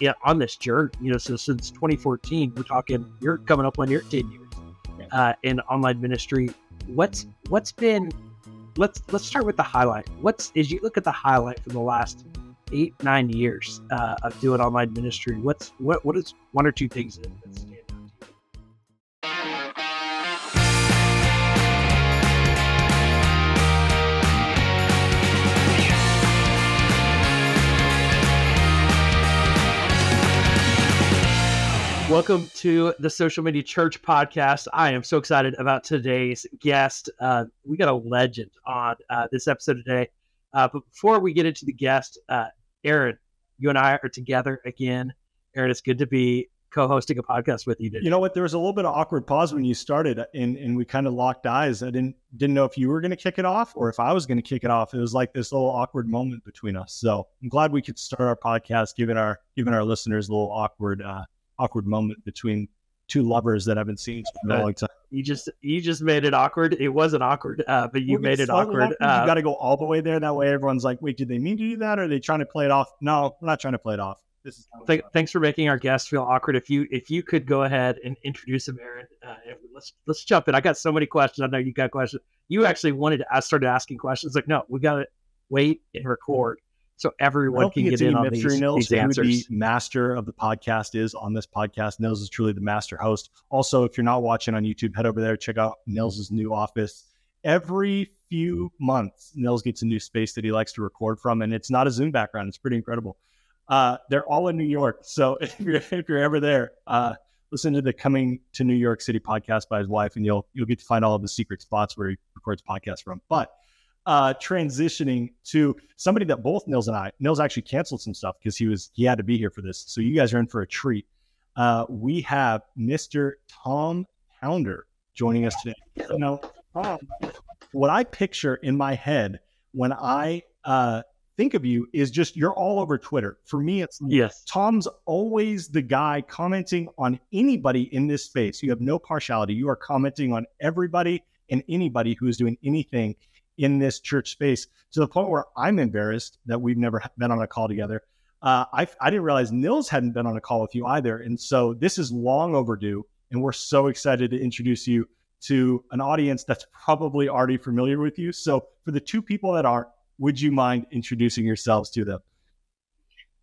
yeah, on this journey. You know, so since 2014, we're talking. You're coming up on your 10 years uh, in online ministry. What's what's been? Let's let's start with the highlight. What's as you look at the highlight for the last eight nine years uh, of doing online ministry? What's what what is one or two things that, Welcome to the Social Media Church podcast. I am so excited about today's guest. Uh, we got a legend on uh, this episode today. Uh, but before we get into the guest, uh, Aaron, you and I are together again. Aaron, it's good to be co-hosting a podcast with you today. You know what? There was a little bit of awkward pause when you started, and and we kind of locked eyes. I didn't didn't know if you were going to kick it off or if I was going to kick it off. It was like this little awkward moment between us. So I'm glad we could start our podcast, giving our giving our listeners a little awkward uh, awkward moment between two lovers that I haven't seen for a long time. You just you just made it awkward. It wasn't awkward, uh, but you well, made it awkward. Uh, you got to go all the way there. That way, everyone's like, "Wait, did they mean to do that? Or are they trying to play it off?" No, we're not trying to play it off. This is Th- thanks for making our guests feel awkward. If you if you could go ahead and introduce him, Aaron. Uh, let's let's jump in. I got so many questions. I know you got questions. You actually wanted to. I started asking questions. Like, no, we got to wait and record so everyone can get in on these, these answers. the master of the podcast is on this podcast. Nils is truly the master host. Also, if you're not watching on YouTube, head over there, check out Nils's new office. Every few months, Nils gets a new space that he likes to record from, and it's not a Zoom background. It's pretty incredible. Uh, they're all in New York, so if you're if you're ever there, uh, listen to the Coming to New York City podcast by his wife, and you'll you'll get to find all of the secret spots where he records podcasts from. But uh, transitioning to somebody that both Nils and I, Nils actually canceled some stuff because he was he had to be here for this. So you guys are in for a treat. Uh, we have Mr. Tom Pounder joining us today. You know, Tom, what I picture in my head when I uh, think of you is just you're all over Twitter. For me, it's yes. Tom's always the guy commenting on anybody in this space. You have no partiality. You are commenting on everybody and anybody who is doing anything in this church space to the point where I'm embarrassed that we've never been on a call together. Uh, I, I didn't realize Nils hadn't been on a call with you either. And so this is long overdue. And we're so excited to introduce you to an audience that's probably already familiar with you. So for the two people that aren't, would you mind introducing yourselves to them?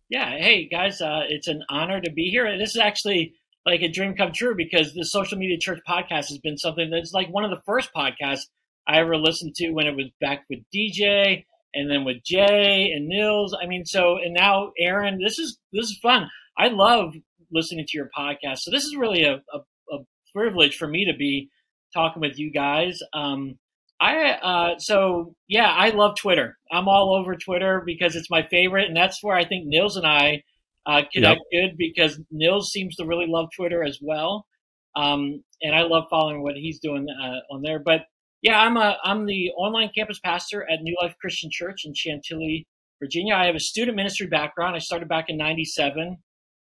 Yeah. Hey, guys, uh, it's an honor to be here. This is actually like a dream come true because the Social Media Church podcast has been something that's like one of the first podcasts I ever listened to when it was back with DJ and then with Jay and Nils. I mean, so and now Aaron. This is this is fun. I love listening to your podcast. So this is really a, a, a privilege for me to be talking with you guys. Um, I uh, so yeah, I love Twitter. I'm all over Twitter because it's my favorite, and that's where I think Nils and I uh, connect yep. good because Nils seems to really love Twitter as well. Um, and I love following what he's doing uh, on there. But yeah, I'm a I'm the online campus pastor at New Life Christian Church in Chantilly, Virginia. I have a student ministry background. I started back in '97,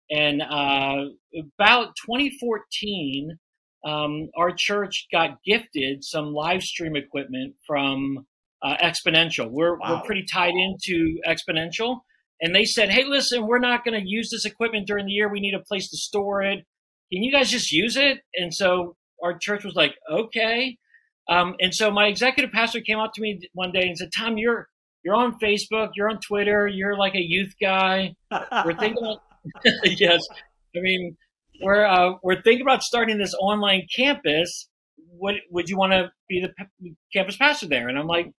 and uh, about 2014, um, our church got gifted some live stream equipment from uh, Exponential. We're wow. we're pretty tied into Exponential, and they said, "Hey, listen, we're not going to use this equipment during the year. We need a place to store it. Can you guys just use it?" And so our church was like, "Okay." Um, and so my executive pastor came up to me one day and said, "Tom, you're you're on Facebook, you're on Twitter, you're like a youth guy. We're thinking about yes, I mean we're uh, we're thinking about starting this online campus. What would you want to be the campus pastor there?" And I'm like,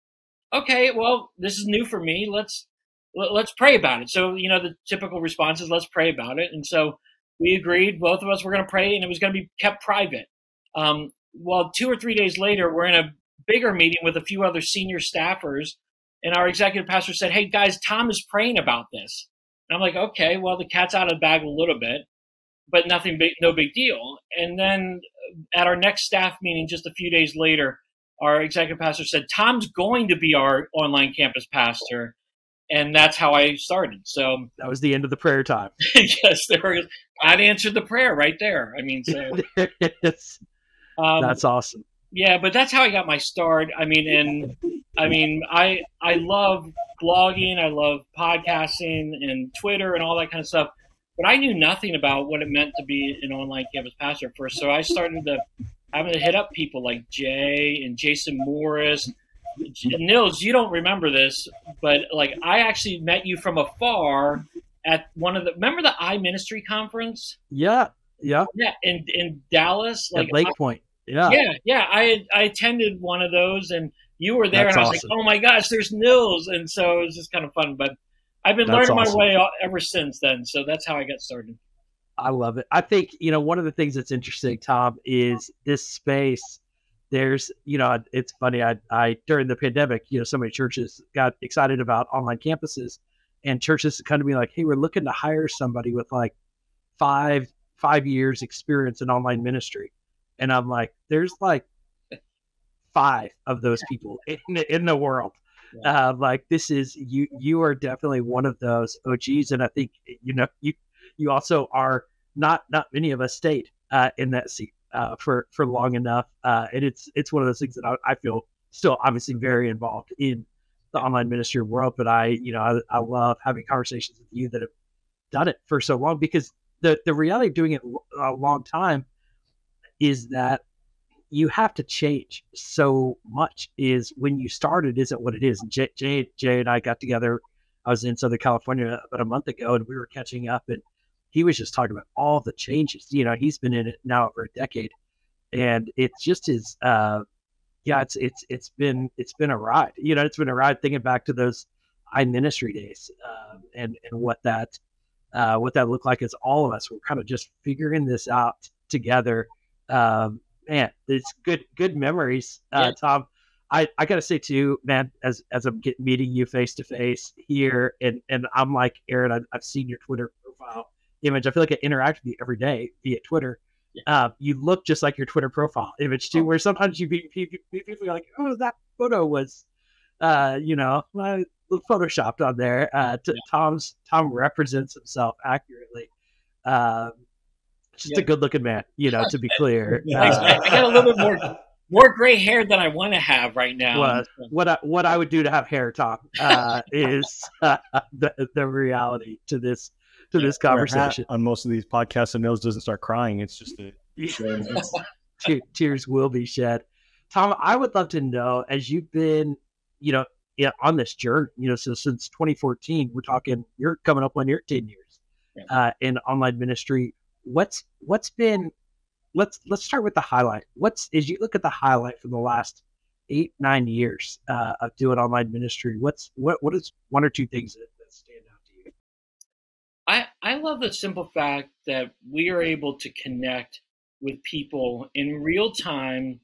"Okay, well, this is new for me. Let's let's pray about it." So you know the typical response is, "Let's pray about it." And so we agreed. Both of us were going to pray, and it was going to be kept private. Um, well, two or three days later, we're in a bigger meeting with a few other senior staffers, and our executive pastor said, "Hey guys, Tom is praying about this." And I'm like, "Okay, well, the cat's out of the bag a little bit, but nothing big, no big deal." And then at our next staff meeting, just a few days later, our executive pastor said, "Tom's going to be our online campus pastor." And that's how I started. So that was the end of the prayer time. yes, there was. God answered the prayer right there. I mean, so um, that's awesome. Yeah, but that's how I got my start. I mean, and I mean, I I love blogging, I love podcasting and Twitter and all that kind of stuff. but I knew nothing about what it meant to be an online campus pastor at first. So I started to having to hit up people like Jay and Jason Morris. Nils, you don't remember this, but like I actually met you from afar at one of the remember the I Ministry conference? Yeah, yeah, yeah, in in Dallas, like at Lake I, Pointe. Yeah, yeah, yeah. I I attended one of those, and you were there, That's and I was awesome. like, oh my gosh, there's Nils, and so it was just kind of fun. But I've been that's learning awesome. my way ever since then. So that's how I got started. I love it. I think, you know, one of the things that's interesting, Tom, is this space. There's, you know, it's funny. I, I, during the pandemic, you know, so many churches got excited about online campuses and churches come to me like, Hey, we're looking to hire somebody with like five, five years experience in online ministry. And I'm like, there's like five of those people in, in the world. Yeah. Uh, like this is you. You are definitely one of those OGs, and I think you know you. You also are not not many of us stayed uh, in that seat uh, for for long enough, uh, and it's it's one of those things that I, I, feel still obviously very involved in the online ministry world. But I you know I, I love having conversations with you that have done it for so long because the the reality of doing it a long time is that you have to change so much is when you started isn't what it is. Jay, Jay, Jay and I got together. I was in Southern California about a month ago and we were catching up and he was just talking about all the changes. You know, he's been in it now for a decade and it's just his, uh, yeah, it's, it's, it's been, it's been a ride, you know, it's been a ride thinking back to those I ministry days, uh, and, and what that, uh, what that looked like as all of us were kind of just figuring this out together. Um, man, it's good good memories, uh, yeah. Tom. I, I gotta say too, man, as as I'm getting meeting you face to face here, and and I'm like Aaron, I've, I've seen your Twitter profile image. I feel like I interact with you every day via Twitter. Yeah. Uh, you look just like your Twitter profile image too, oh. where sometimes you be, people are like, oh, that photo was, uh, you know, my, photoshopped on there. Uh, t- yeah. Tom's Tom represents himself accurately. Um, just yeah. a good looking man, you know, to be clear. Uh, I got a little bit more more gray hair than I want to have right now. What what I, what I would do to have hair, Tom, uh, is uh, the the reality to this to this conversation. On most of these podcasts, and Nils doesn't start crying. It's just a tears will be shed. Tom, I would love to know as you've been, you know, on this journey, you know, so since 2014, we're talking, you're coming up on your 10 years uh, in online ministry what's what's been let's let's start with the highlight. What's as you look at the highlight from the last eight nine years uh, of doing online ministry? What's what what is one or two things that, that stand out to you? I I love the simple fact that we are able to connect with people in real time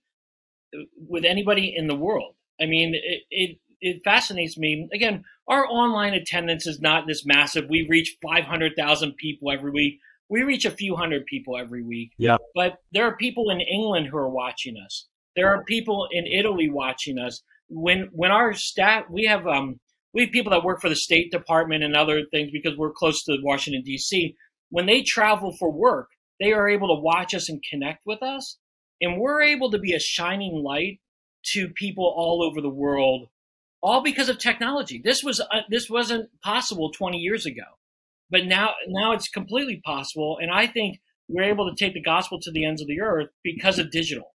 uh, with anybody in the world. I mean, it, it it fascinates me. Again, our online attendance is not this massive. We reach 500,000 people every week we reach a few hundred people every week. Yeah. But there are people in England who are watching us. There are people in Italy watching us. When when our staff we have um we have people that work for the State Department and other things because we're close to Washington D.C. When they travel for work, they are able to watch us and connect with us, and we're able to be a shining light to people all over the world, all because of technology. This was uh, this wasn't possible 20 years ago. But now, now it's completely possible, and I think we're able to take the gospel to the ends of the earth because of digital.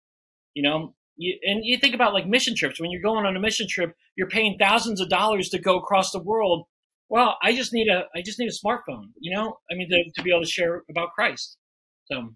You know, you, and you think about like mission trips. When you're going on a mission trip, you're paying thousands of dollars to go across the world. Well, I just need a, I just need a smartphone. You know, I mean, to, to be able to share about Christ. So,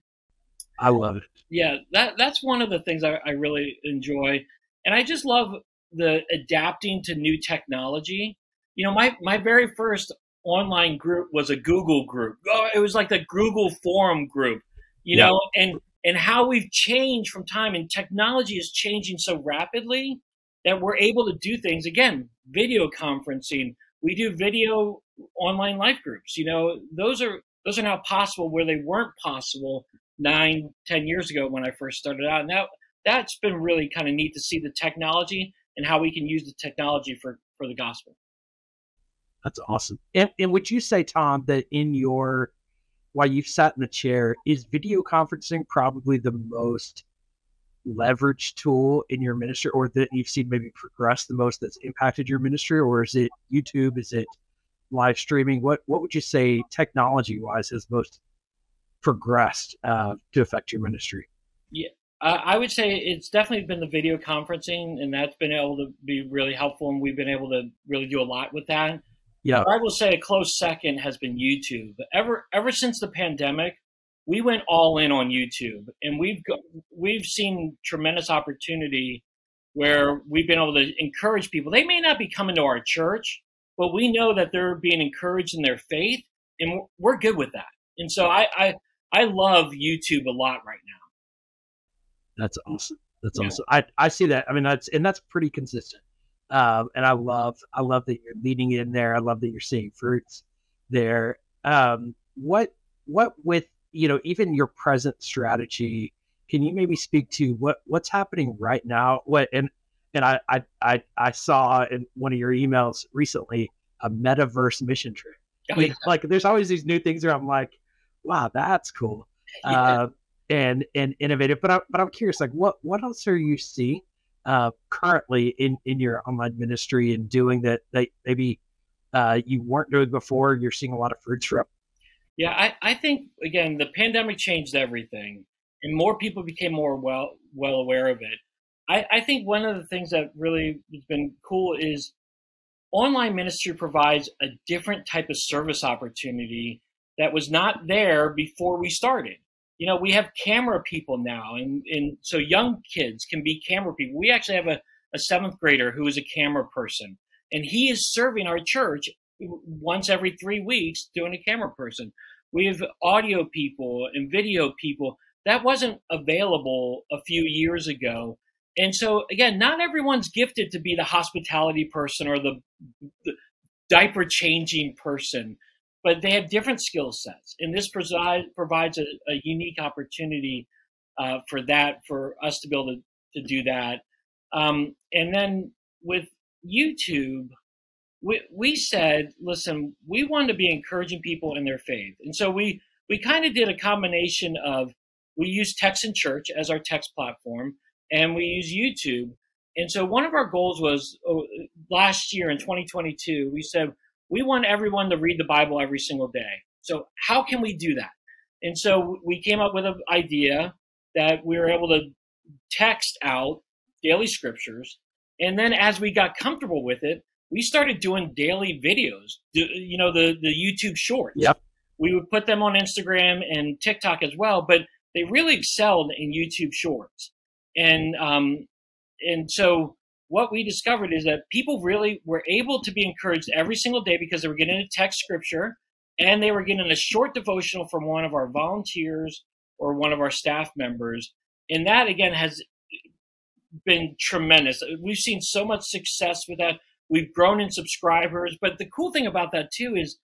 I love it. Yeah, that that's one of the things I, I really enjoy, and I just love the adapting to new technology. You know, my my very first online group was a Google group. Oh, it was like the Google forum group, you yeah. know, and and how we've changed from time and technology is changing so rapidly that we're able to do things again, video conferencing. We do video online life groups. You know, those are those are now possible where they weren't possible nine, ten years ago when I first started out. And that that's been really kind of neat to see the technology and how we can use the technology for for the gospel. That's awesome. And, and would you say, Tom, that in your while you've sat in the chair, is video conferencing probably the most leveraged tool in your ministry, or that you've seen maybe progress the most that's impacted your ministry, or is it YouTube? Is it live streaming, what what would you say technology wise has most progressed uh, to affect your ministry? Yeah, I would say it's definitely been the video conferencing, and that's been able to be really helpful, and we've been able to really do a lot with that. Yeah, I will say a close second has been YouTube. Ever ever since the pandemic, we went all in on YouTube, and we've go, we've seen tremendous opportunity where we've been able to encourage people. They may not be coming to our church, but we know that they're being encouraged in their faith, and we're good with that. And so I I, I love YouTube a lot right now. That's awesome. That's yeah. awesome. I, I see that. I mean, that's and that's pretty consistent. Um, and I love I love that you're leading in there. I love that you're seeing fruits there. Um, what what with you know even your present strategy? Can you maybe speak to what what's happening right now? What and and I I I, saw in one of your emails recently a metaverse mission trip. Oh, yeah. Like there's always these new things where I'm like, wow, that's cool. Yeah. Uh, and and innovative. But I, but I'm curious, like what what else are you seeing uh, currently in in your online ministry and doing that that maybe uh, you weren't doing before? You're seeing a lot of fruits from. Yeah, I, I think again the pandemic changed everything, and more people became more well well aware of it. I, I think one of the things that really has been cool is online ministry provides a different type of service opportunity that was not there before we started you know, we have camera people now, and, and so young kids can be camera people. We actually have a, a seventh grader who is a camera person, and he is serving our church once every three weeks doing a camera person. We have audio people and video people. That wasn't available a few years ago. And so, again, not everyone's gifted to be the hospitality person or the, the diaper changing person but they have different skill sets, and this provide, provides a, a unique opportunity uh, for that for us to be able to, to do that. Um, and then with YouTube, we, we said, listen, we want to be encouraging people in their faith, and so we we kind of did a combination of we use Text in Church as our text platform, and we use YouTube. And so one of our goals was oh, last year in 2022, we said we want everyone to read the Bible every single day. So how can we do that? And so we came up with an idea that we were able to text out daily scriptures. And then as we got comfortable with it, we started doing daily videos, you know, the, the YouTube shorts. Yep. We would put them on Instagram and TikTok as well, but they really excelled in YouTube shorts. And, um, and so what we discovered is that people really were able to be encouraged every single day because they were getting a text scripture and they were getting a short devotional from one of our volunteers or one of our staff members. And that again has been tremendous. We've seen so much success with that. We've grown in subscribers. But the cool thing about that too is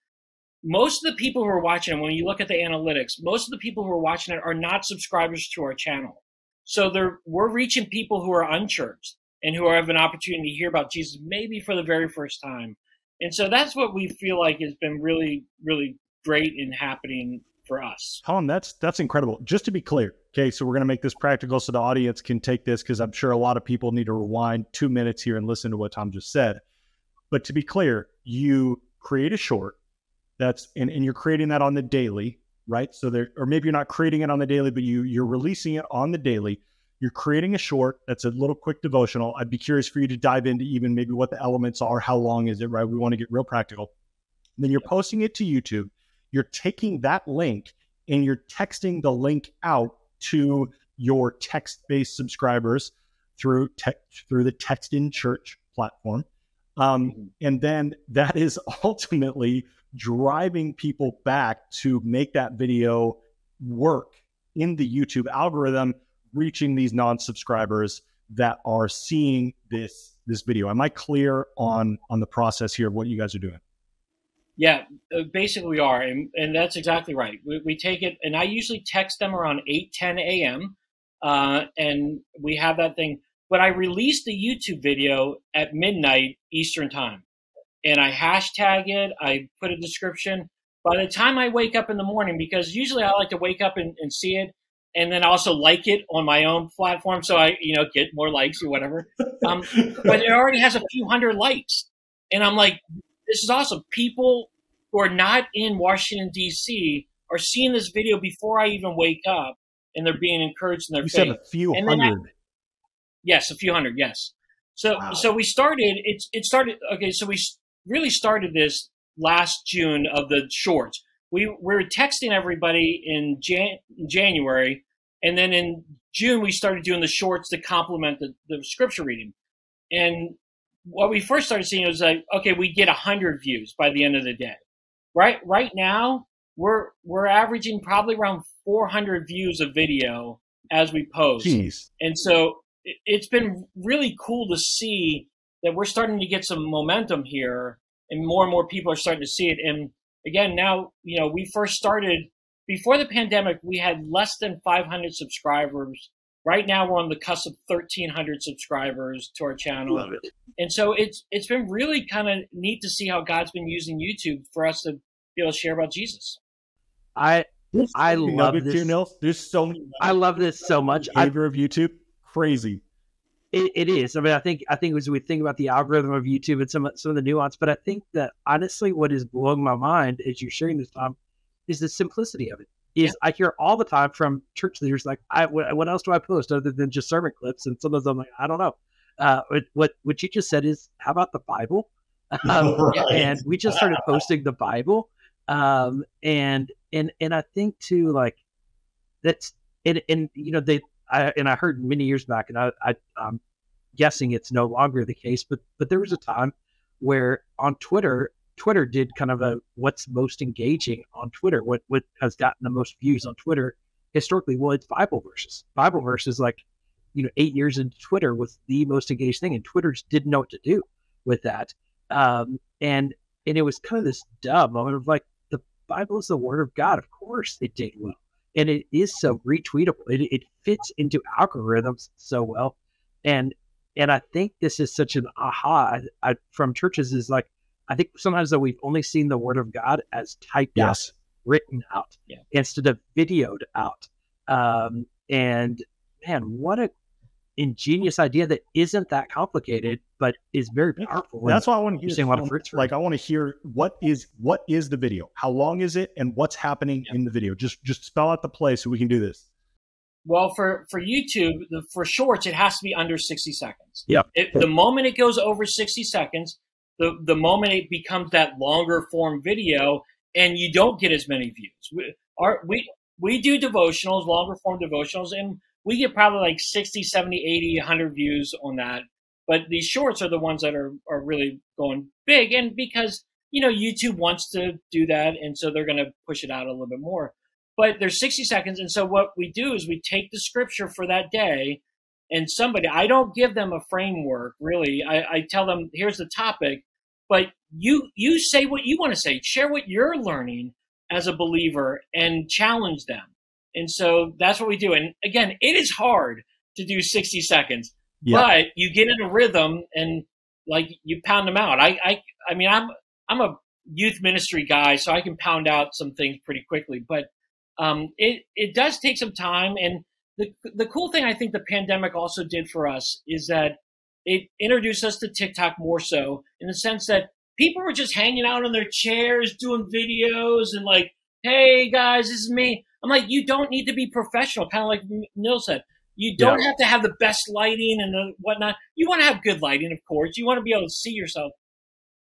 most of the people who are watching, when you look at the analytics, most of the people who are watching it are not subscribers to our channel. So we're reaching people who are unchurched and who have an opportunity to hear about Jesus maybe for the very first time. And so that's what we feel like has been really, really great in happening for us. Tom, that's that's incredible. Just to be clear, okay, so we're going to make this practical so the audience can take this because I'm sure a lot of people need to rewind two minutes here and listen to what Tom just said. But to be clear, you create a short that's and, and you're creating that on the daily, right? So there, or maybe you're not creating it on the daily, but you you're releasing it on the daily. You're creating a short that's a little quick devotional. I'd be curious for you to dive into even maybe what the elements are, how long is it, right? We want to get real practical. And then you're posting it to YouTube. You're taking that link and you're texting the link out to your text-based subscribers through text through the Text in Church platform. Um, mm-hmm. and then that is ultimately driving people back to make that video work in the YouTube algorithm reaching these non-subscribers that are seeing this this video. Am I clear on on the process here of what you guys are doing? Yeah, uh, basically we are, and, and that's exactly right. We, we, take it, and I usually text them around 8, 10 a.m., uh, and we have that thing. But I release the YouTube video at midnight Eastern time, and I hashtag it. I put a description. By the time I wake up in the morning, because usually I like to wake up and, and see it, and then also like it on my own platform so I, you know, get more likes or whatever. Um, but it already has a few hundred likes. And I'm like, this is awesome. People who are not in Washington D.C. are seeing this video before I even wake up, and they're being encouraged in their You faith. said a few And then I- hundred. Yes, a few hundred. Yes. So Wow. so we started. It's it started. Okay, so we really started this last June of the shorts. We we were texting everybody in Jan- January, and then in June we started doing the shorts to complement the, the scripture reading. And what we first started seeing was like, okay, we get hundred views by the end of the day. Right right now we're we're averaging probably around 400 views of video as we post. Jeez. And so it- it's been really cool to see that we're starting to get some momentum here and more and more people are starting to see it. And again, now, you know, we first started before the pandemic, we had less than 500 subscribers. Right now, we're on the cusp of 1,300 subscribers to our channel. Love it. And so it's it's been really kind of neat to see how God's been using YouTube for us to be able to share about Jesus. I I love nuggets this. Here, Nils. There's so many. I love this so much. I, behavior of YouTube. Crazy. It, it is. I mean, I think I think as we think about the algorithm of YouTube and some some of the nuance, but I think that honestly, what is blowing my mind as you're sharing this, Tom, is the simplicity of it. Is I hear all the time from church leaders like, I what, what else do I post other than just sermon clips? And some of them, like, I don't know. Uh, what what what you just said is, how about the Bible? Um, Right. And we just started posting the Bible, um, and and and I think too, like that's and and you know they I and I heard many years back, and I, I I'm guessing it's no longer the case, but but there was a time where on Twitter, Twitter did kind of a what's most engaging on Twitter, what what has gotten the most views on Twitter historically. Well, it's Bible verses. Bible verses, like you know, eight years into Twitter was the most engaged thing, and Twitter didn't know what to do with that. Um, and and it was kind of this dumb moment of like the Bible is the Word of God. Of course, it did well and it is so retweetable. It, it fits into algorithms so well, and and I think this is such an aha I, I, from churches is like I think sometimes that we've only seen the Word of God as typed out, written out, Yeah. instead of videoed out. Um, and man, what a ingenious idea that isn't that complicated, but is very powerful. That's why I want to hear. seeing a lot of fruits from Like I want to hear what is what is the video? How long is it, and what's happening Yeah. in the video? Just just spell out the play so we can do this. Well, for for YouTube, the, for shorts, it has to be under sixty seconds. Yeah. It, the moment it goes over sixty seconds, the the moment it becomes that longer form video, and you don't get as many views. We, our, we we do devotionals, longer form devotionals, and we get probably like 60, 70, 80, 100 views on that. But these shorts are the ones that are are really going big, and because you know YouTube wants to do that, and so they're going to push it out a little bit more. But there's 60 seconds and so what we do is we take the scripture for that day and somebody i don't give them a framework really. I, I tell them here's the topic but you you say what you want to say. Share what you're learning as a believer and challenge them and so that's what we do and again it is hard to do 60 seconds Yeah. but you get in a rhythm and like you pound them out i i i mean i'm i'm a youth ministry guy so i can pound out some things pretty quickly but um, it it does take some time. And the the cool thing I think the pandemic also did for us is that it introduced us to TikTok more so in the sense that people were just hanging out on their chairs doing videos and like, hey guys, this is me. I'm like, you don't need to be professional, kind of like Neil said. You don't have to have the best lighting and the whatnot. You want to have good lighting, of course. You want to be able to see yourself,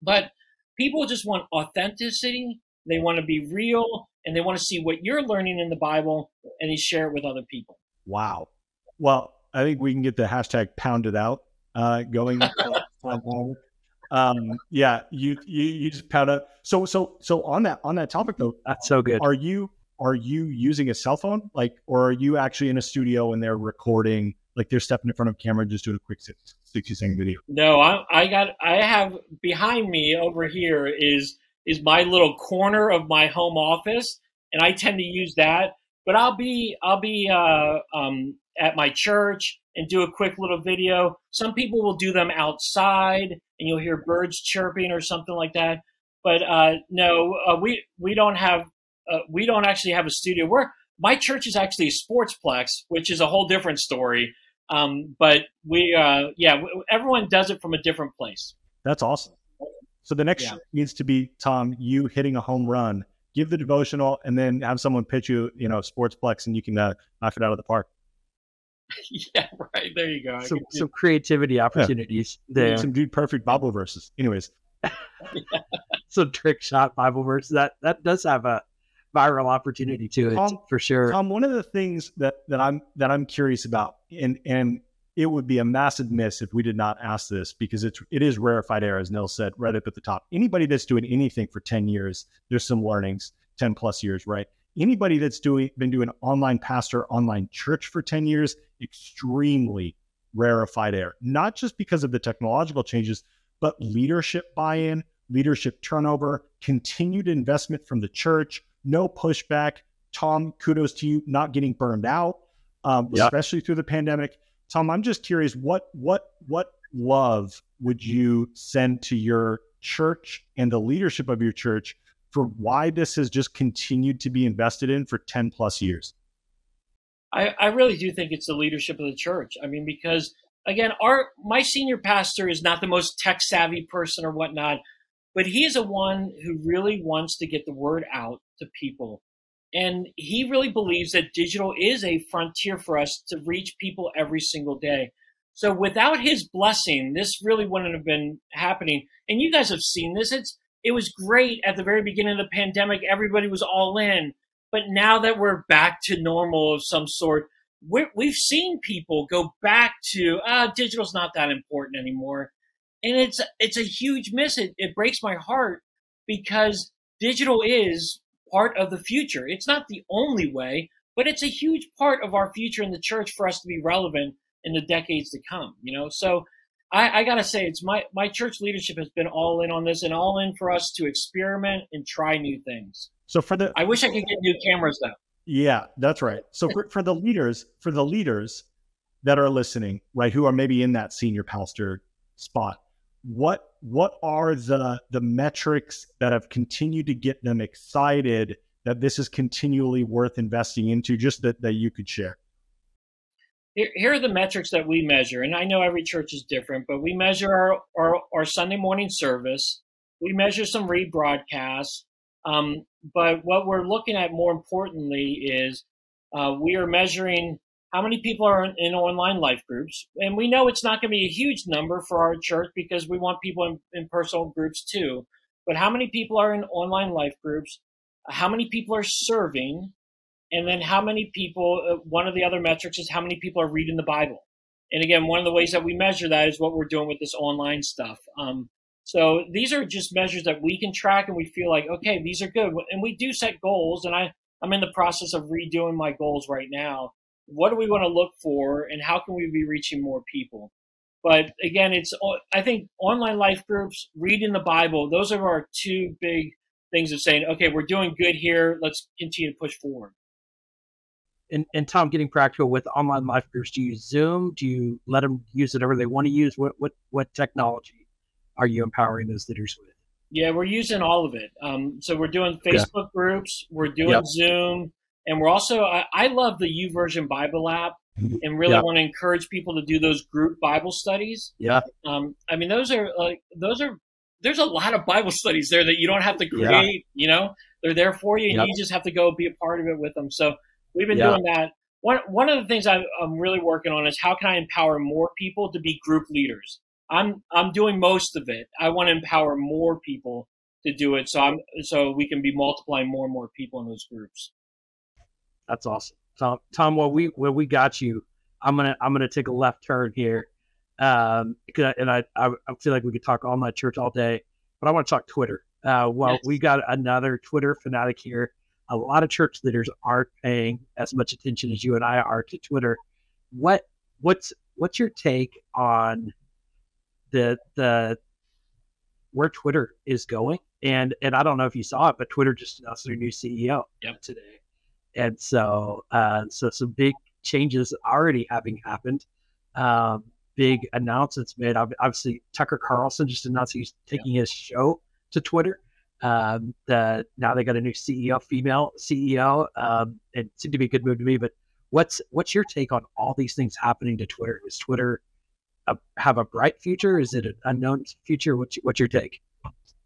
but people just want authenticity. They want to be real and they want to see what you're learning in the Bible and you share it with other people. Wow. Well, I think we can get the hashtag pounded out uh, going. um, yeah, you, you you just pound out. So so so on that on that topic though, That's so good. are you are you using a cell phone like, or are you actually in a studio and they're recording? Like they're stepping in front of camera just doing a quick 60 second video. No, I, I got I have behind me over here is is my little corner of my home office, and I tend to use that. But I'll be I'll be uh, um, at my church and do a quick little video. Some people will do them outside, and you'll hear birds chirping or something like that. But uh, no, uh, we we don't have uh, we don't actually have a studio. We're my church is actually a sportsplex, which is a whole different story. Um, but we, uh, yeah, w- everyone does it from a different place. That's awesome. So the next Yeah. needs to be Tom, you hitting a home run. Give the devotional, and then have someone pitch you, you know, Sportsplex, and you can uh, knock it out of the park. yeah, right. There you go. I Some could some creativity opportunities there. Some dude perfect Bible verses. Anyways, Some trick shot Bible verse that that does have a viral opportunity to it Tom- for sure. Tom, one of the things that that I'm that I'm curious about, and and it would be a massive miss if we did not ask this because it's it is rarefied air, as Nil said right up at the top. Anybody that's doing anything for 10 years, there's some learnings, 10 plus years, right? Anybody that's doing been doing online pastor, online church for 10 years, extremely rarefied air. Not just because of the technological changes, but leadership buy-in, leadership turnover, continued investment from the church, no pushback. Tom, kudos to you not getting burned out, um, Yeah. especially through the pandemic. Tom, I'm just curious what what what love would you send to your church and the leadership of your church for why this has just continued to be invested in for 10 plus years? I, I really do think it's the leadership of the church. I mean, because again, our my senior pastor is not the most tech savvy person or whatnot, but he is a one who really wants to get the word out to people. And he really believes that digital is a frontier for us to reach people every single day. So without his blessing, this really wouldn't have been happening. And you guys have seen this. It's it was great at the very beginning of the pandemic. Everybody was all in. But now that we're back to normal of some sort, we're, we've seen people go back to ah, digital's not that important anymore, and it's it's a huge miss. It, it breaks my heart because digital is part of the future. It's not the only way, but it's a huge part of our future in the church for us to be relevant in the decades to come. You know, so I, I gotta say, it's my my church leadership has been all in on this and all in for us to experiment and try new things. So for the I wish I could get new cameras though. Yeah, that's right. So for, for the leaders, for the leaders that are listening, right, who are maybe in that senior pastor spot, what what are the the metrics that have continued to get them excited that this is continually worth investing into, just that, that you could share? Here, are the metrics that we measure, and I know every church is different, but we measure our, our, our Sunday morning service. We measure some rebroadcasts. Um, but what we're looking at more importantly is uh, we are measuring how many people are in, in online life groups. And we know it's not going to be a huge number for our church because we want people in, in personal groups too. But how many people are in online life groups? How many people are serving? And then how many people, uh, one of the other metrics is how many people are reading the Bible. And again, one of the ways that we measure that is what we're doing with this online stuff. Um, so these are just measures that we can track and we feel like, okay, these are good. And we do set goals. And I, I'm in the process of redoing my goals right now. What do we want to look for and how can we be reaching more people? But again, it's, I think online life groups, reading the Bible, those are our two big things of saying, okay, we're doing good here. Let's continue to push forward. And, and Tom, getting practical with online life groups, do you use Zoom? Do you let them use whatever they want to use? What what what technology are you empowering those leaders with? Yeah, we're using all of it. Um, so we're doing Facebook groups, we're doing Yep. Zoom, and we're also. I, I love the YouVersion Bible app, and really Yep. want to encourage people to do those group Bible studies. Yeah, Um, I mean, those are like those are. There's a lot of Bible studies there that you don't have to create, Yeah. create. You know, they're there for you, and Yep. you just have to go be a part of it with them. So we've been Yeah. doing that. One one of the things I, I'm really working on is how can I empower more people to be group leaders. I'm I'm doing most of it. I want to empower more people to do it, so I'm so we can be multiplying more and more people in those groups. That's awesome, Tom. Tom, while we while we got you, I'm gonna I'm gonna take a left turn here, um, I- and I, I I feel like we could talk all night church all day, but I want to talk Twitter. Uh, well, we got another Twitter fanatic here. A lot of church leaders aren't paying as much attention as you and I are to Twitter. What what's what's your take on the the where Twitter is going? And and I don't know if you saw it, but Twitter just announced their new CEO Yep. today, and so uh, so some big changes already having happened. Um, big announcements made. Obviously, Tucker Carlson just announced he's taking his show to Twitter. Um, the, now they got a new CEO, female CEO. Um, it seemed to be a good move to me. But what's what's your take on all these things happening to Twitter? Is Twitter a, have a bright future? Is it an unknown future? What's what's your take?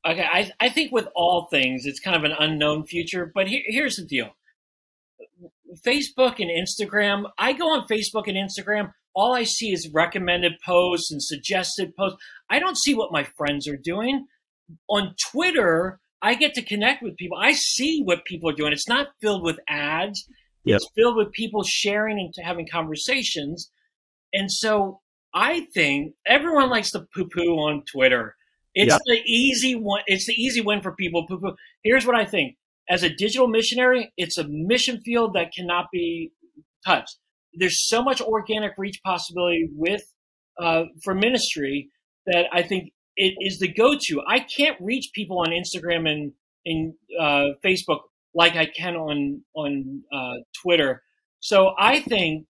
Okay, I, I think with all things, it's kind of an unknown future. But here, here's the deal Facebook and Instagram, I go on Facebook and Instagram, all I see is recommended posts and suggested posts. I don't see what my friends are doing. On Twitter, I get to connect with people. I see what people are doing. It's not filled with ads. Yep. It's filled with people sharing and having conversations. And so I think everyone likes to poo poo on Twitter. It's Yep. the easy one. It's the easy win for people. Poo poo. Here's what I think. As a digital missionary, it's a mission field that cannot be touched. There's so much organic reach possibility with uh, for ministry that I think it is the go-to. I can't reach people on Instagram and and uh, Facebook like I can on on uh, Twitter. So I think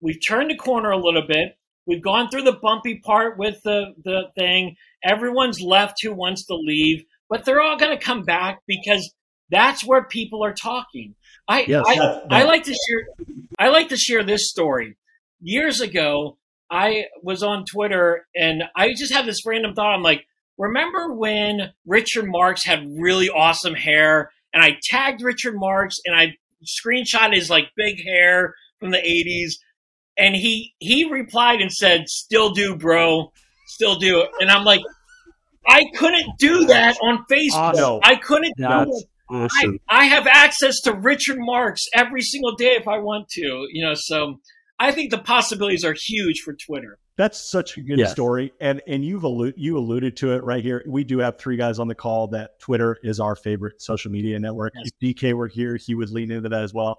we've turned the corner a little bit. We've gone through the bumpy part with the the thing. Everyone's left who wants to leave, but they're all going to come back because that's where people are talking. I Yes. I, That- I like to share. I like to share this story. Years ago, I was on Twitter and I just had this random thought. I'm like, remember when Richard Marx had really awesome hair, and I tagged Richard Marx and I screenshot his like big hair from the '80s, and he he replied and said, "Still do, bro, still do." it." And I'm like, I couldn't do that on Facebook. Awesome. I couldn't do That's it. Awesome. I, I have access to Richard Marx every single day if I want to, you know. So I think the possibilities are huge for Twitter. That's such a good Yes. story, and and you've allu- you alluded to it right here. We do have three guys on the call that Twitter is our favorite social media network. Yes. If DK were here, he would lean into that as well.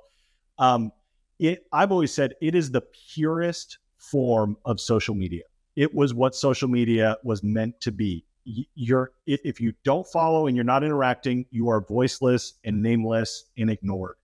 Um, it I've always said it is the purest form of social media. It was what social media was meant to be. You're if, you don't follow and you're not interacting, you are voiceless and nameless and ignored.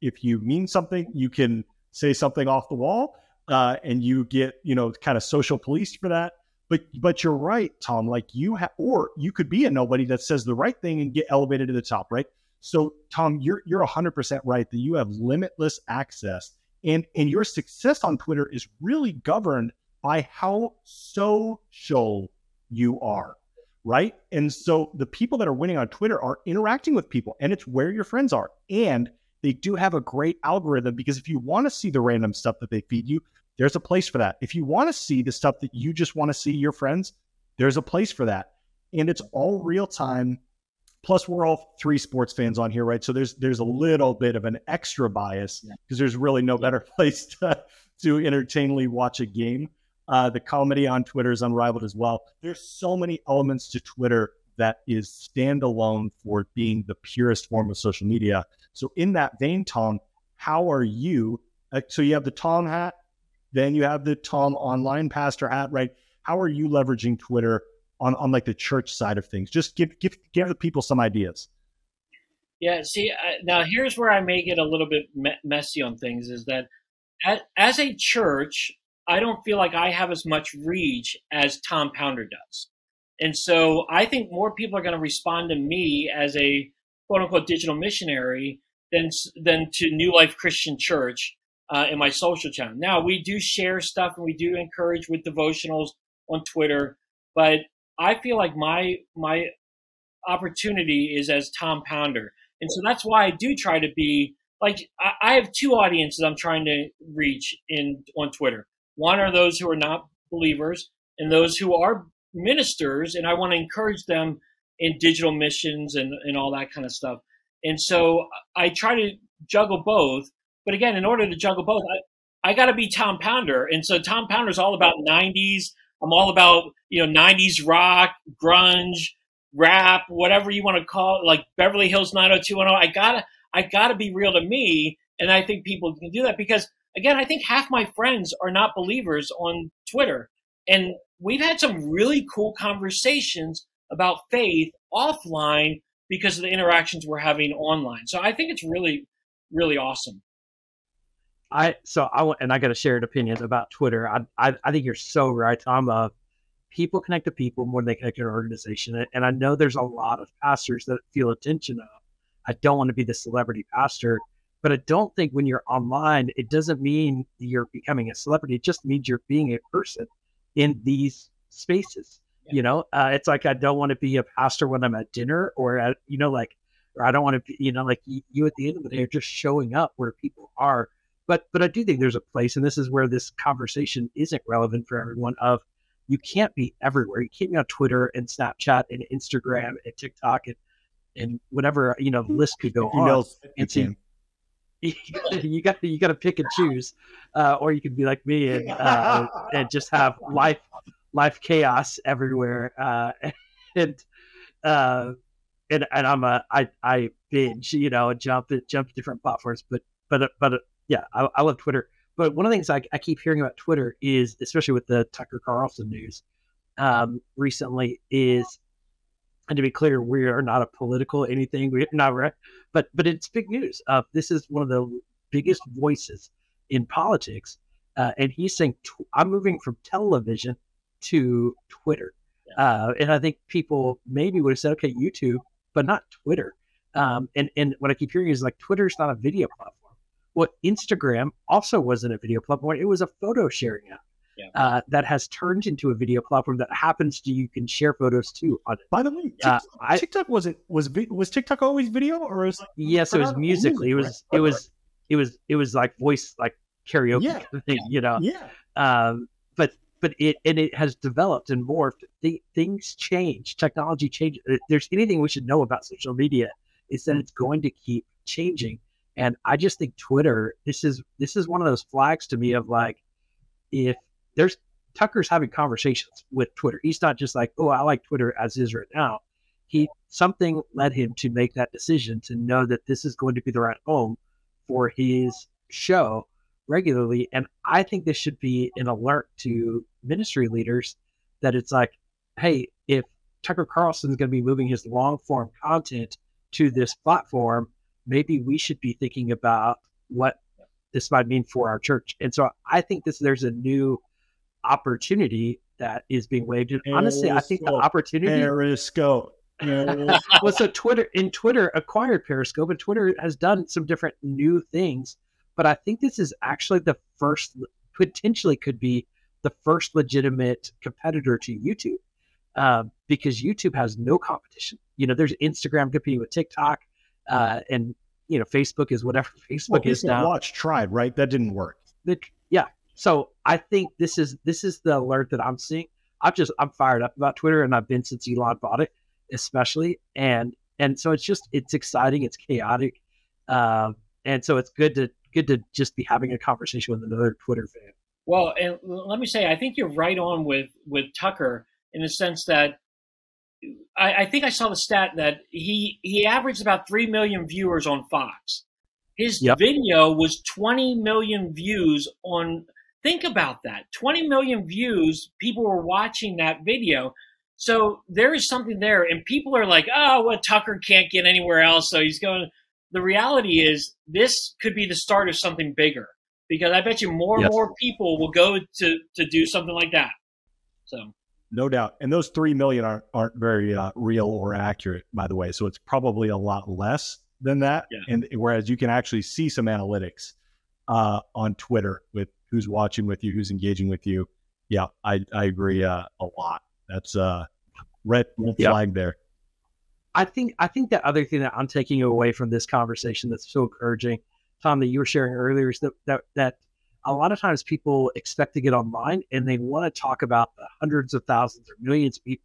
If you mean something, you can say something off the wall uh, and you get you know kind of social police for that. But but you're right, Tom. Like you have, or you could be a nobody that says the right thing and get elevated to the top, right? So Tom, you're you're 100 percent right that you have limitless access, and and your success on Twitter is really governed by how social you are, right? And so the people that are winning on Twitter are interacting with people, and it's where your friends are, and they do have a great algorithm because if you want to see the random stuff that they feed you, there's a place for that. If you want to see the stuff that you just want to see your friends, there's a place for that. And it's all real time. Plus, we're all three sports fans on here, right? So there's there's a little bit of an extra bias Yeah. because there's really no better place to, to entertainly watch a game. Uh, the comedy on Twitter is unrivaled as well. There's so many elements to Twitter that is standalone for being the purest form of social media. So, in that vein, Tom, how are you? Uh, so, you have the Tom hat, then you have the Tom online pastor hat, right? How are you leveraging Twitter on, on like the church side of things? Just give give give the people some ideas. Yeah. See, I, now here's where I may get a little bit me- messy on things. Is that as a church, I don't feel like I have as much reach as Tom Pounder does, and so I think more people are going to respond to me as a quote unquote digital missionary than than to New Life Christian Church uh, in my social channel. Now we do share stuff and we do encourage with devotionals on Twitter, but I feel like my my opportunity is as Tom Pounder, and so that's why I do try to be like I, I have two audiences I'm trying to reach in on Twitter. One are those who are not believers, and those who are ministers, and I want to encourage them in digital missions and, and all that kind of stuff. And so I try to juggle both. But again, in order to juggle both, I, I got to be Tom Pounder. And so Tom Pounder is all about 90s. I'm all about, you know, 90s rock, grunge, rap, whatever you want to call it, like Beverly Hills 90210. I gotta, I gotta be real to me. And I think people can do that because again, I think half my friends are not believers on Twitter. And we've had some really cool conversations about faith offline because of the interactions we're having online. So I think it's really, really awesome. I so I want and I got a shared opinion about Twitter. I, I I think you're so right. I'm a people connect to people more than they connect to an organization, and I know there's a lot of pastors that feel a tension of I don't want to be the celebrity pastor, but I don't think when you're online, it doesn't mean you're becoming a celebrity. It just means you're being a person in these spaces. Yeah. You know, uh, it's like I don't want to be a pastor when I'm at dinner or at, you know, like, or I don't want to be, you know, like you, you at the end of the day are just showing up where people are. But, but I do think there's a place, and this is where this conversation isn't relevant for everyone. Of you can't be everywhere. You can't be on Twitter and Snapchat and Instagram and TikTok and and whatever you know the list could go on. and so you got you got to pick and choose, uh, or you could be like me and uh, and just have life life chaos everywhere. Uh, and uh, and and I'm a I I binge you know jump jump different platforms, but but but yeah, I, I love Twitter. But one of the things I, I keep hearing about Twitter is, especially with the Tucker Carlson news um, recently, is and to be clear, we are not a political anything. We're not right, but but it's big news. Uh, this is one of the biggest voices in politics, uh, and he's saying tw- I'm moving from television to Twitter, uh, and I think people maybe would have said, okay, YouTube, but not Twitter. Um, and and what I keep hearing is like Twitter's not a video platform. Well, Instagram also wasn't a video platform; it was a photo sharing app yeah. uh, that has turned into a video platform that happens to you can share photos too on it. By the way, TikTok, uh, I, TikTok was it was was TikTok always video or was like, yes, it was Musical.ly. It was it was it was it was like voice like karaoke yeah. thing, you know. Yeah. Um, but but it and it has developed and morphed. The, things change, technology changes. If there's anything we should know about social media, is that it's going to keep changing. And I just think Twitter, this is this is one of those flags to me of like, if there's Tucker's having conversations with Twitter. He's not just like, oh, I like Twitter as is right now. He something led him to make that decision to know that this is going to be the right home for his show regularly. And I think this should be an alert to ministry leaders that it's like, hey, if Tucker Carlson is going to be moving his long form content to this platform, maybe we should be thinking about what this might mean for our church. And so I think this there's a new opportunity that is being waved. And honestly, I think the opportunity Periscope. well, so Twitter in Twitter acquired Periscope, and Twitter has done some different new things. But I think this is actually the first, potentially could be the first legitimate competitor to YouTube, uh, because YouTube has no competition. You know, there's Instagram competing with TikTok, uh, and you know, Facebook is whatever Facebook well, is now. Watch tried, right? That didn't work. So I think this is this is the alert that I'm seeing. I'm just I'm fired up about Twitter, and I've been since Elon bought it, especially. And and so it's just it's exciting, it's chaotic, um, and so it's good to good to just be having a conversation with another Twitter fan. Well, and let me say, I think you're right on with with Tucker in the sense that I, I think I saw the stat that he he averaged about three million viewers on Fox. His yep. video was 20 million views on Think about that 20 million views, people were watching that video. So there is something there, and people are like, oh, well, Tucker can't get anywhere else, so he's going. The reality is, this could be the start of something bigger because I bet you more yes. and more people will go to to do something like that. So no doubt. And those three million aren't aren't very uh, real or accurate, by the way. So it's probably a lot less than that. Yeah. And whereas you can actually see some analytics uh, on Twitter with who's watching with you, who's engaging with you. Yeah, I, I agree uh, a lot. That's uh, red, red flag there. I think I think the other thing that I'm taking away from this conversation that's so encouraging, Tom, that you were sharing earlier, is that that, that a lot of times people expect to get online and they want to talk about the hundreds of thousands or millions of people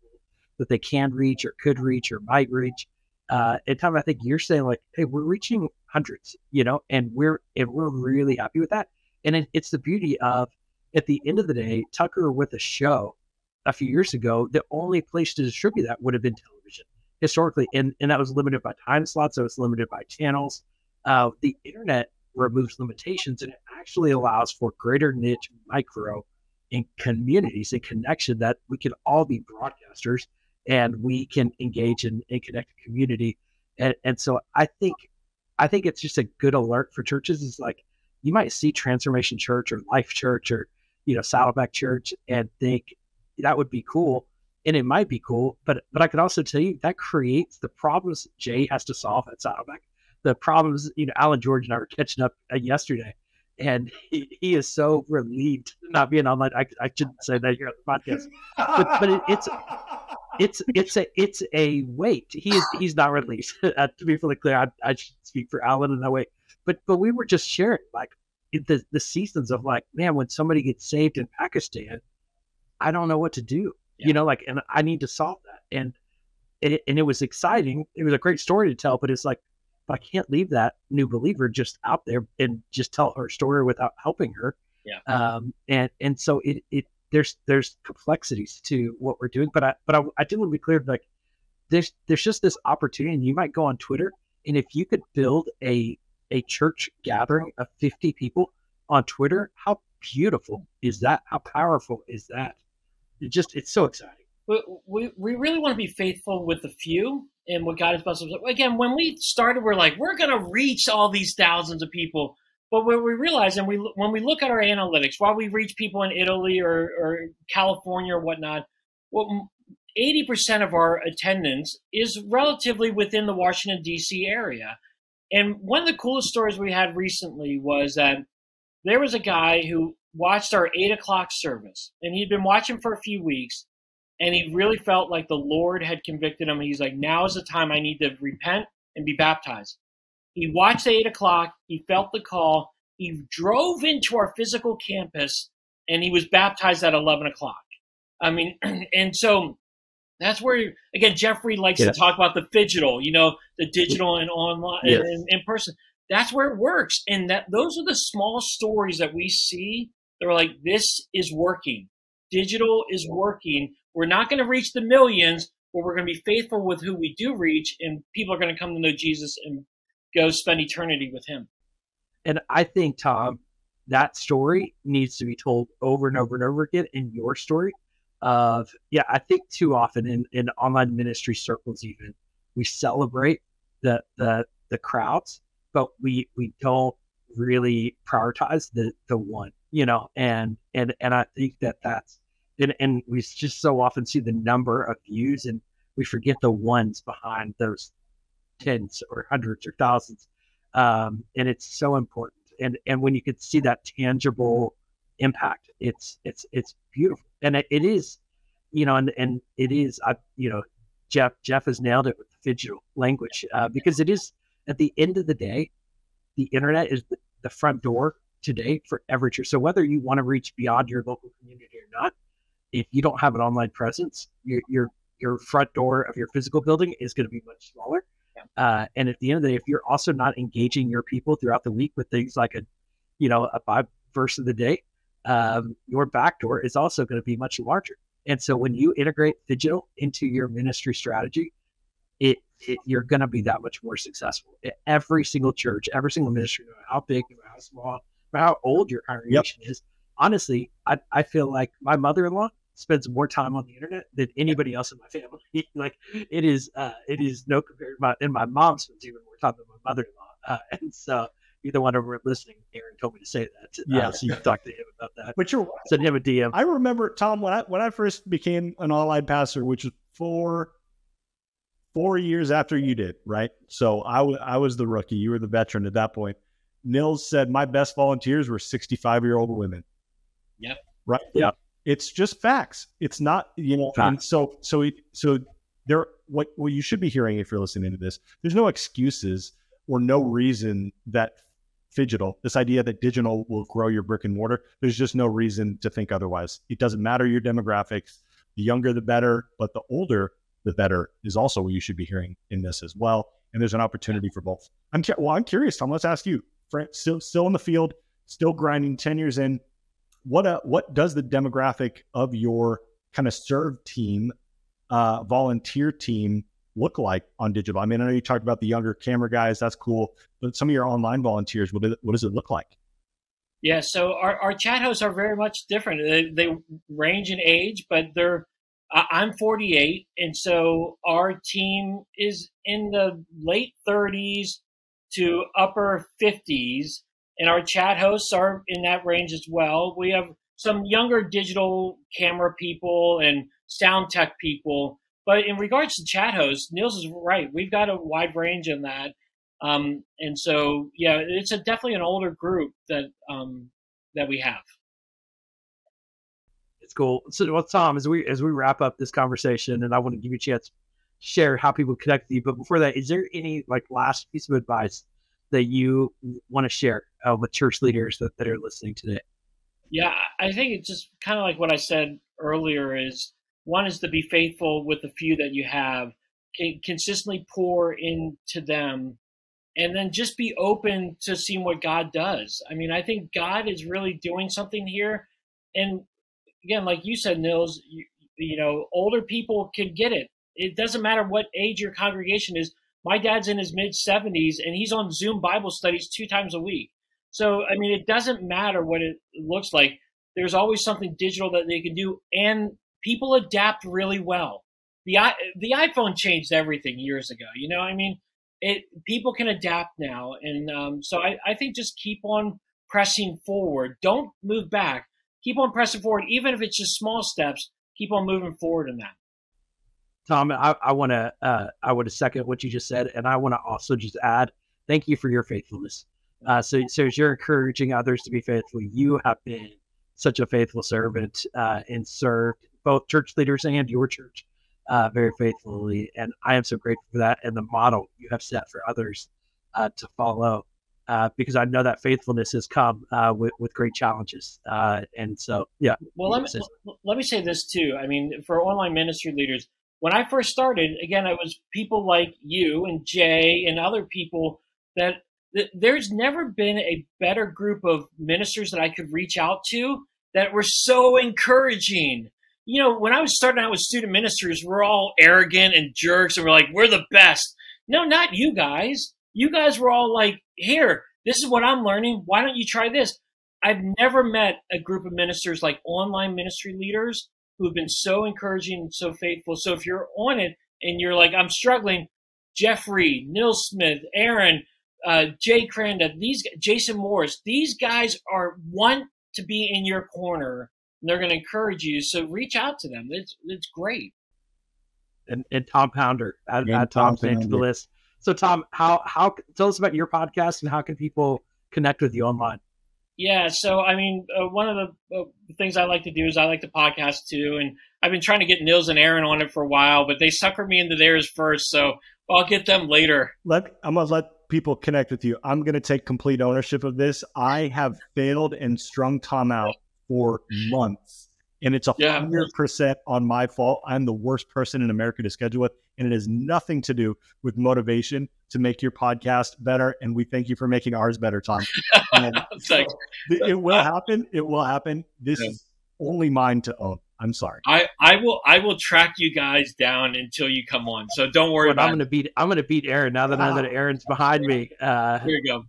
that they can reach or could reach or might reach. Uh, and Tom, I think you're saying like, hey, we're reaching hundreds, you know, and we're and we're really happy with that. And it, it's the beauty of, at the end of the day, Tucker with a show a few years ago, the only place to distribute that would have been television historically. And, and that was limited by time slots, so it's limited by channels. Uh, the internet removes limitations and it actually allows for greater niche micro in communities and connection that we can all be broadcasters and we can engage in a connected community. And, and so I think I think it's just a good alert for churches. Is like you might see Transformation Church or Life Church or you know Saddleback Church and think that would be cool, and it might be cool. But but I could also tell you that creates the problems Jay has to solve at Saddleback. The problems you know Alan George and I were catching up uh, yesterday, and he, he is so relieved not being online. I, I shouldn't say that here on the podcast, but but it, it's it's it's a it's a weight. He is he's not relieved. uh, to be fully clear, I, I should speak for Alan in that way. But but we were just sharing like the the seasons of like man when somebody gets saved in Pakistan, I don't know what to do. Yeah. You know, like and I need to solve that. And it, and it was exciting. It was a great story to tell, but it's like I can't leave that new believer just out there and just tell her story without helping her. Yeah. Um, and and so it it there's there's complexities to what we're doing, but I but I, I did want to be clear like there's there's just this opportunity, and you might go on Twitter, and if you could build a a church gathering of 50 people on Twitter, how beautiful is that? How powerful is that? It just it's so exciting. We, we, we really want to be faithful with the few and what God has blessed us. Again, when we started, we're like, we're going to reach all these thousands of people. But what we realize, and we when we look at our analytics, while we reach people in Italy or, or California or whatnot, well, 80% of our attendance is relatively within the Washington, D.C. area. And one of the coolest stories we had recently was that there was a guy who watched our 8 o'clock service, and he'd been watching for a few weeks and he really felt like the Lord had convicted him. He's like, now is the time I need to repent and be baptized. He watched the eight o'clock. He felt the call. He drove into our physical campus, and he was baptized at eleven o'clock. I mean, and so that's where again Jeff Reed likes yes. to talk about the digital, you know, the digital and online yes. and in person. That's where it works, and that those are the small stories that we see. They're like, this is working. Digital is working we're not going to reach the millions, but we're going to be faithful with who we do reach, and people are going to come to know Jesus and go spend eternity with Him. And I think, Tom, that story needs to be told over and over and over again in your story. Of yeah, I think too often in, in online ministry circles, even we celebrate the the the crowds, but we we don't really prioritize the the one, you know. And and and I think that that's and, and we just so often see the number of views and we forget the ones behind those tens or hundreds or thousands um, and it's so important and and when you could see that tangible impact. It's it's it's beautiful. And it, it is you know and and it is i you know jeff jeff has nailed it with the digital language uh, because it is at the end of the day the internet is the, the front door today for every church so whether you want to reach beyond your local community or not if you don't have an online presence, your your your front door of your physical building is going to be much smaller. Yeah. Uh, and at the end of the day, if you're also not engaging your people throughout the week with things like a, you know, a five verse of the day, um, your back door is also going to be much larger. And so when you integrate digital into your ministry strategy, it, it you're going to be that much more successful. Every single church, every single ministry, no how big, no how small, no how old your congregation yep. is. Honestly, I, I feel like my mother-in-law spends more time on the internet than anybody else in my family. like it is, uh, it is no compare. My and my mom spends even more time than my mother-in-law. Uh, and so either one of them listening, Aaron told me to say that. Uh, yeah, so you can talk to him about that. But you're send him a DM. I remember Tom when I when I first became an online pastor, which was four four years after you did, right? So I, w- I was the rookie. You were the veteran at that point. Nils said my best volunteers were 65 year old women. Yep. Right. Yep. It's just facts. It's not, you know, facts. and so so so there what what you should be hearing if you're listening to this, there's no excuses or no reason that digital, this idea that digital will grow your brick and mortar, there's just no reason to think otherwise. It doesn't matter your demographics. The younger the better, but the older the better is also what you should be hearing in this as well. And there's an opportunity for both. I'm well, I'm curious, Tom. Let's ask you. Still, still in the field, still grinding. Ten years in, what uh, what does the demographic of your kind of serve team, uh, volunteer team look like on digital? I mean, I know you talked about the younger camera guys. That's cool. But some of your online volunteers, what, what does it look like? Yeah, so our, our chat hosts are very much different. They, they range in age, but they're I'm 48, and so our team is in the late 30s to upper 50s and our chat hosts are in that range as well. We have some younger digital camera people and sound tech people. But in regards to chat hosts, Nils is right. We've got a wide range in that. Um, and so, yeah, it's a definitely an older group that um, that we have. It's cool. So, well, Tom, as we as we wrap up this conversation, and I want to give you a chance to share how people connect with you. But before that, is there any like last piece of advice that you want to share uh, with church leaders that, that are listening today? Yeah, I think it's just kind of like what I said earlier. Is one is to be faithful with the few that you have, consistently pour into them and then just be open to seeing what God does. I mean, I think God is really doing something here. And again, like you said, Nils, you, you know, older people can get it. It doesn't matter what age your congregation is. My dad's in his mid 70s and he's on Zoom Bible studies two times a week. So, I mean, it doesn't matter what it looks like. There's always something digital that they can do, and people adapt really well. The the iPhone changed everything years ago. You know, I mean, it people can adapt now, and um, so I, I think just keep on pressing forward. Don't move back. Keep on pressing forward, even if it's just small steps. Keep on moving forward in that. Tom, I, I want to uh, I want to second what you just said, and I want to also just add, thank you for your faithfulness. Uh, so, so as you're encouraging others to be faithful, you have been such a faithful servant uh, and served both church leaders and your church uh, very faithfully. And I am so grateful for that and the model you have set for others uh, to follow. Uh, because I know that faithfulness has come uh, with, with great challenges, uh, and so yeah. Well, let me let me say this too. I mean, for online ministry leaders, when I first started, again, it was people like you and Jay and other people that, that there's never been a better group of ministers that I could reach out to that were so encouraging you know, when I was starting out with student ministers, we're all arrogant and jerks and we're like, we're the best. No, not you guys. You guys were all like, here, this is what I'm learning. Why don't you try this? I've never met a group of ministers like online ministry leaders who have been so encouraging and so faithful. So if you're on it and you're like, I'm struggling, Jeffrey, Nils Smith, Aaron, uh, Jay Kranda, these Jason Morris, these guys are want to be in your corner they're going to encourage you. So reach out to them. It's it's great. And, and Tom Pounder, add, add Tom's Tom name to the list. So Tom, how how tell us about your podcast and how can people connect with you online? Yeah, so I mean, uh, one of the uh, things I like to do is I like to podcast too, and I've been trying to get Nils and Aaron on it for a while, but they suckered me into theirs first, so I'll get them later. Let I'm gonna let people connect with you. I'm gonna take complete ownership of this. I have failed and strung Tom out for months. And it's a hundred percent on my fault. I'm the worst person in America to schedule with, and it has nothing to do with motivation to make your podcast better. And we thank you for making ours better, Tom. it will happen. It will happen. This yeah. is only mine to own. I'm sorry. I, I will I will track you guys down until you come on. So don't worry. I'm gonna beat I'm gonna beat Aaron now that wow. I know that Aaron's behind me. Uh, Here you go.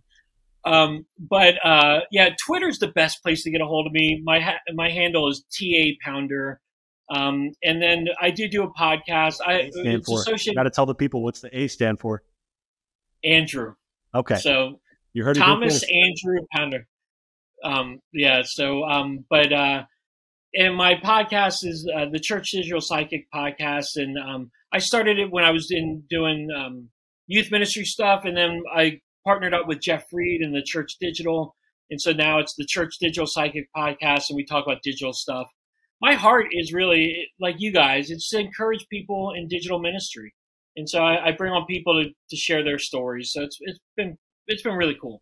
Um, but uh, yeah, Twitter's the best place to get a hold of me. My ha- my handle is ta pounder. Um, and then I do do a podcast. I stand for. Associated... Got to tell the people what's the A stand for. Andrew. Okay. So you heard Thomas Andrew Pounder. Um, yeah. So, um, but uh, and my podcast is uh, the Church Digital Psychic podcast, and um, I started it when I was in doing um, youth ministry stuff, and then I partnered up with Jeff Reed and the Church Digital. And so now it's the Church Digital Psychic Podcast, and we talk about digital stuff. My heart is really like you guys, it's to encourage people in digital ministry. And so I, I bring on people to, to share their stories. So it's it's been it's been really cool.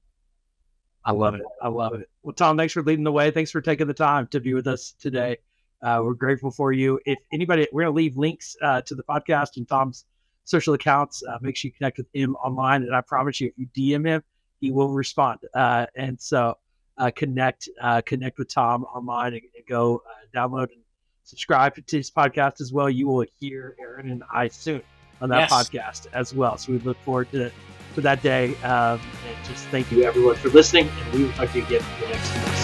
I love it. I love it. Well, Tom, thanks for leading the way. Thanks for taking the time to be with us today. Uh, we're grateful for you. If anybody, we're going to leave links uh, to the podcast and Tom's social accounts. Uh, make sure you connect with him online, and I promise you, if you DM him, he will respond. Uh, and so, uh, connect uh, connect with Tom online and, and go uh, download and subscribe to his podcast as well. You will hear Aaron and I soon on that yes. podcast as well. So we look forward to to that day. Um, and just thank you everyone for listening, and we will talk to you again the next.